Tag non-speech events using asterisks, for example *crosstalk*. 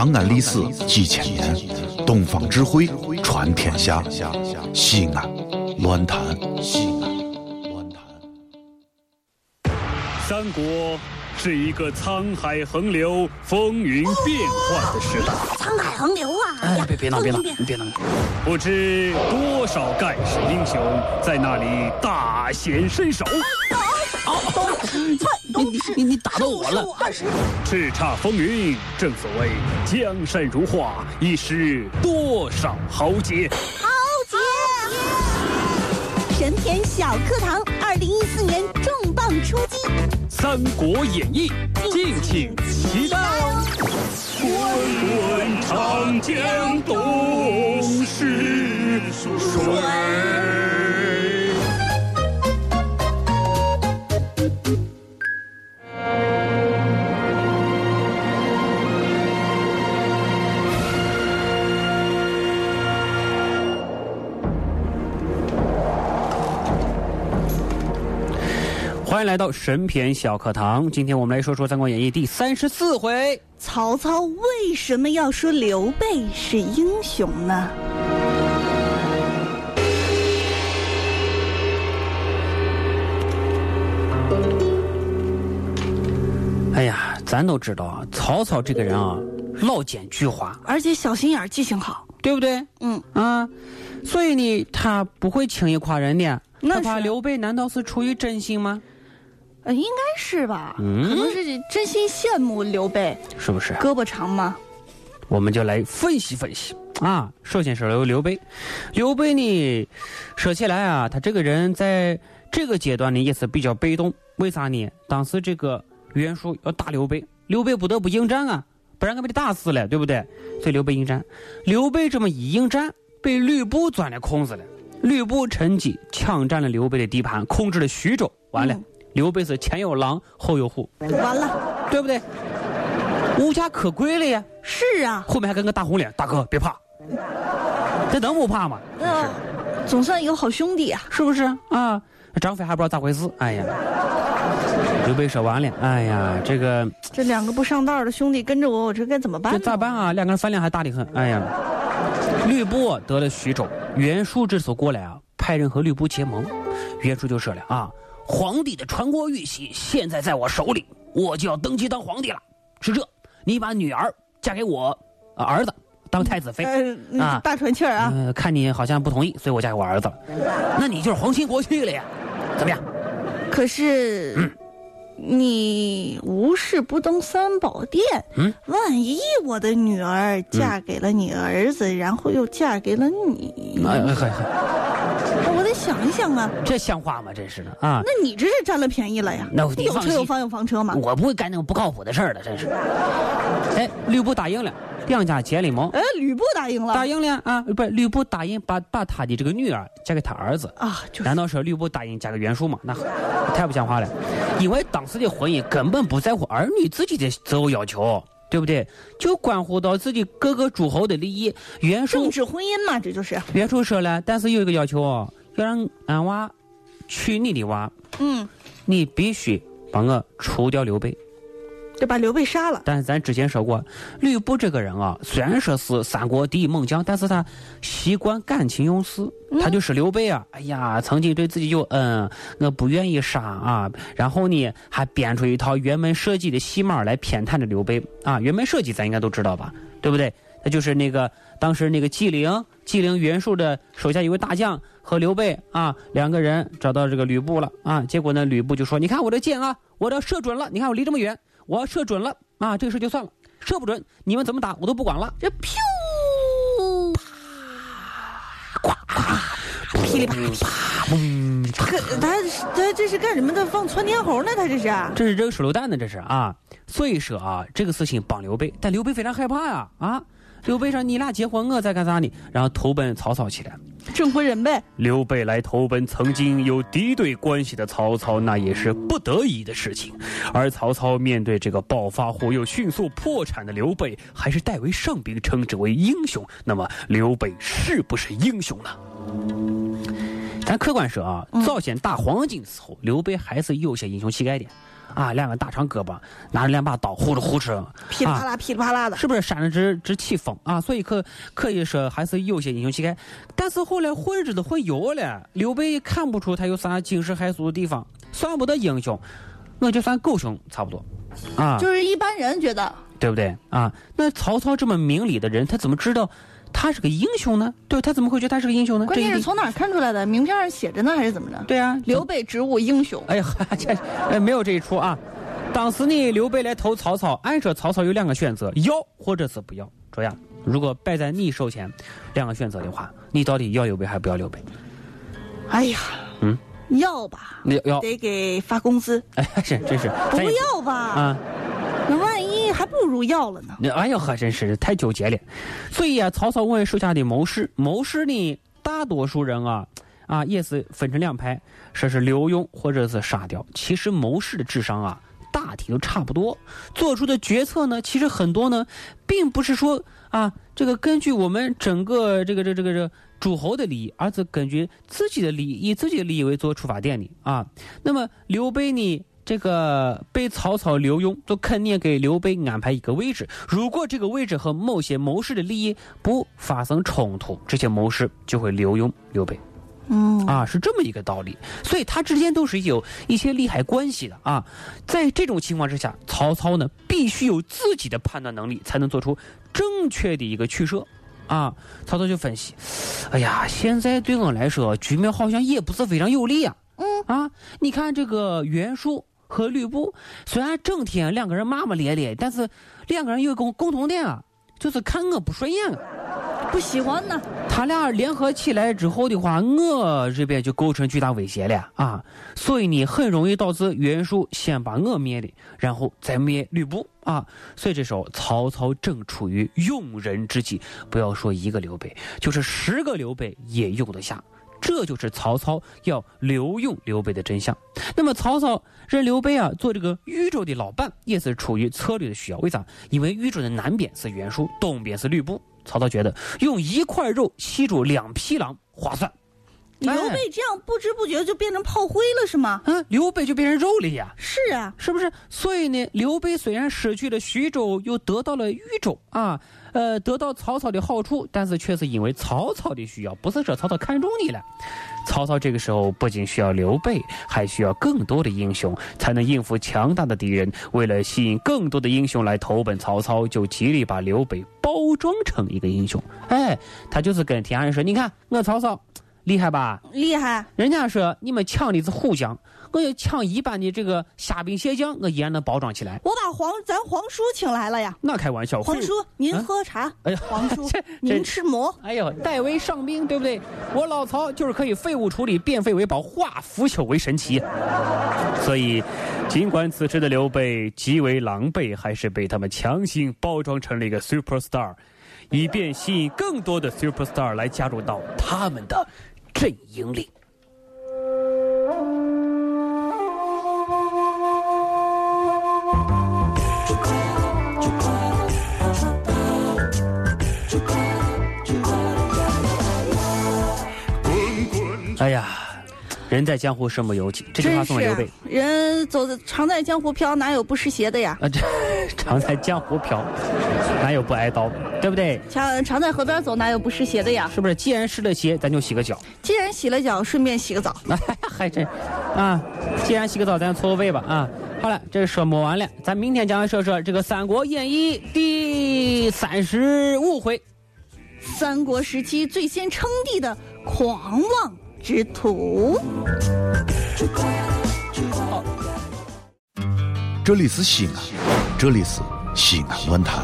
长安历史几千年，东方智慧传天下。西安，乱谈西安，乱谈。三国是一个沧海横流、风云变幻的时代。沧海横流啊！哎，别别闹，别闹，别你别闹！不知多少盖世英雄在那里大显身手，你你你你打到我了！二十，叱咤风云。正所谓江山如画，一时多少豪杰。豪杰！神篇小课堂，二零一四年重磅出击，《三国演义》，敬请期待哦！滚滚长江东逝水。欢迎来到神篇小课堂。今天我们来说说《三国演义》第三十四回。曹操为什么要说刘备是英雄呢？哎呀，咱都知道啊，曹操这个人啊，老奸巨猾，而且小心眼儿，记性好。对不对？嗯，啊，所以呢，他不会轻易夸人的。那他怕刘备难道是出于真心吗？呃，应该是吧？嗯可能是真心羡慕刘备，是不是？胳膊长嘛。我们就来分析分析啊。首先是刘刘备，刘备呢，说起来啊，他这个人在这个阶段呢也是比较被动。为啥呢？当时这个袁术要打刘备，刘备不得不应战啊，不然他被他打死了，对不对？所以刘备应战。刘备这么一应战，被吕布钻了空子了。吕布趁机抢占了刘备的地盘，控制了徐州。完了，嗯刘备是前有狼，后有虎，完了，对不对？无家可归了呀。是啊，后面还跟个大红脸，大哥别怕，这能不怕吗？呃，总算有好兄弟啊。是不是啊？张飞还不知道咋回事，哎呀，刘备说完了，哎呀，这个这两个不上道的兄弟跟着我，我这该怎么办这？咋办啊？两个人饭量还大得很，哎呀，吕布得了徐州，袁术这次过来啊，派人和吕布结盟，袁术就说了啊，皇帝的传国玉玺现在在我手里，我就要登基当皇帝了。是这，你把女儿嫁给我、呃儿子当太子妃。啊大喘气儿啊。呃，看你好像不同意，所以我嫁给我儿子了。那你就是皇亲国戚了呀？怎么样？可是，嗯你无事不登三宝殿。嗯，万一我的女儿嫁给了你儿子，然后又嫁给了你，哎哎嗨，我得想一想啊。这像话吗？真是的啊！那你这是占了便宜了呀？那你有车有房有房车吗。我不会干那种不靠谱的事儿的，真是。*laughs* 哎，吕布答应了，两家结了盟，哎，吕布答应了。答应了啊！不是吕布答应把把他的这个女儿嫁给他儿子。啊，就是难道说吕布答应嫁给袁术吗？那太不像话了，因为当时的婚姻根本不在乎儿女自己的择偶要求，对不对？就关乎到自己各个诸侯的利益。袁术政治婚姻嘛，这就是。袁术说了，但是有一个要求哦，要让俺娃娶你的娃，嗯，你必须帮我除掉刘备。就把刘备杀了。但是咱之前说过，吕布这个人啊，虽然说是三国第一猛将，但是他习惯感情用事。他就是刘备啊，哎呀，曾经对自己有恩，我不愿意杀啊，然后呢，还编出一套辕门射戟的戏码来偏袒着刘备啊。辕门射戟咱应该都知道吧，对不对？那就是那个当时那个纪灵，纪灵袁术的手下一位大将和刘备啊两个人找到这个吕布了啊，结果呢，吕布就说：“你看我这箭啊，我这射准了，你看我离这么远。”我要射准了啊，这个事就算了；射不准，你们怎么打我都不管了。这噗，噼里啪啦噼里啪啦。嗯，这他他这是干什么的？放窜天猴呢？他这是？这是扔手榴弹呢，这是啊。所以说啊，这个事情绑刘备，但刘备非常害怕呀啊。刘备说：“你俩结婚，我在干啥呢？”然后投奔曹操去了。证婚人呗。刘备来投奔曾经有敌对关系的曹操，那也是不得已的事情。而曹操面对这个暴发户又迅速破产的刘备，还是代为上宾，称之为英雄。那么刘备是不是英雄呢？咱客观说啊，早先打黄巾的时候，刘备还是有些英雄气概的。啊，两个大长胳膊，拿着两把刀，呼哧呼哧，噼里啪啦，噼里啪啦的。是不是扇着直直起风啊？所以可可以说还是有些英雄气概。但是后来混日子混油了，刘备看不出他有啥惊世骇俗的地方，算不得英雄，我就算狗熊差不多，啊，就是一般人觉得，对不对啊？那曹操这么明理的人，他怎么知道他是个英雄呢？对他怎么会觉得他是个英雄呢？关键是从哪儿看出来的？名片上写着呢，还是怎么着？对啊，刘备职务英雄。哎呀，*laughs* 这哎没有这一出啊！当时呢，刘备来投曹操，按说曹操有两个选择，要或者是不要。这样，如果摆在你手前两个选择的话，你到底要刘备还是不要刘备？哎呀，嗯，要吧，要要，得给发工资；哎，是真是，不要吧，啊！那万一还不如要了呢？那哎呀呵，真是太纠结了。所以啊，曹操问手下的谋士，谋士呢，大多数人啊啊也是分成两派，说是留用或者是杀掉。其实谋士的智商啊，大体都差不多，做出的决策呢，其实很多呢，并不是说啊这个根据我们整个这个这个这个这个诸侯的利益，而是根据自己的利益，以自己的利益为做出发点的啊。那么刘备呢？这个被曹操留用，都肯定给刘备安排一个位置。如果这个位置和某些谋士的利益不发生冲突，这些谋士就会留用刘备。嗯，啊，是这么一个道理。所以他之间都是有一些利害关系的啊。在这种情况之下，曹操呢必须有自己的判断能力，才能做出正确的一个取舍。啊，曹操就分析，哎呀，现在对我来说，局面好像也不是非常有利啊。嗯啊，你看这个袁术和吕布，虽然整天两个人骂骂咧咧，但是两个人有一个共共同点啊，就是看我不顺眼啊。不喜欢呢。他俩联合起来之后的话，我这边就构成巨大威胁了啊！所以呢，很容易导致袁术先把我灭了，然后再灭吕布啊！所以这时候曹操正处于用人之际，不要说一个刘备，就是十个刘备也用得下。这就是曹操要留用刘备的真相。那么曹操认刘备啊做这个豫州的老伴，也是出于策略的需要。为啥？因为豫州的南边是袁术，东边是吕布。曹操觉得用一块肉吸住两匹狼划算。刘备这样不知不觉就变成炮灰了，是吗？嗯，刘备就变成肉了呀。是啊，是不是？所以呢，刘备虽然失去了徐州，又得到了豫州啊，呃，得到曹操的好处，但是却是因为曹操的需要，不是说曹操看中你了。曹操这个时候不仅需要刘备，还需要更多的英雄，才能应付强大的敌人。为了吸引更多的英雄来投奔曹操，就极力把刘备包装成一个英雄。哎，他就是跟天下人说：“你看我曹操厉害吧？厉害。人家说你们抢的是虎将，我要抢一般的这个虾兵蟹将，我依然能包装起来。我把皇咱皇叔请来了呀。那开玩笑，皇叔您喝茶，哎呀，皇叔 *laughs* 您吃馍。哎呦，代为上宾，对不对？我老曹就是可以废物处理，变废为宝，化腐朽为神奇。所以，尽管此时的刘备极为狼狈，还是被他们强行包装成了一个 super star，以便吸引更多的 super star 来加入到他们的阵营里。人在江湖身不由己，这句话送给刘备。人走在常在江湖飘，哪有不湿鞋的呀？啊，这 *laughs* 常在江湖飘，*laughs* 哪有不挨刀，对不对？常常在河边走，哪有不湿鞋的呀？是不是？既然湿了鞋，咱就洗个脚。既然洗了脚，顺便洗个澡。哎呀，还真啊！既然洗个澡，咱搓个背吧啊！好了，这说摸完了，咱明天将来说说这个《三国演义》第三十五回。三国时期最先称帝的狂妄之徒。这里是西安，这里是西安论坛。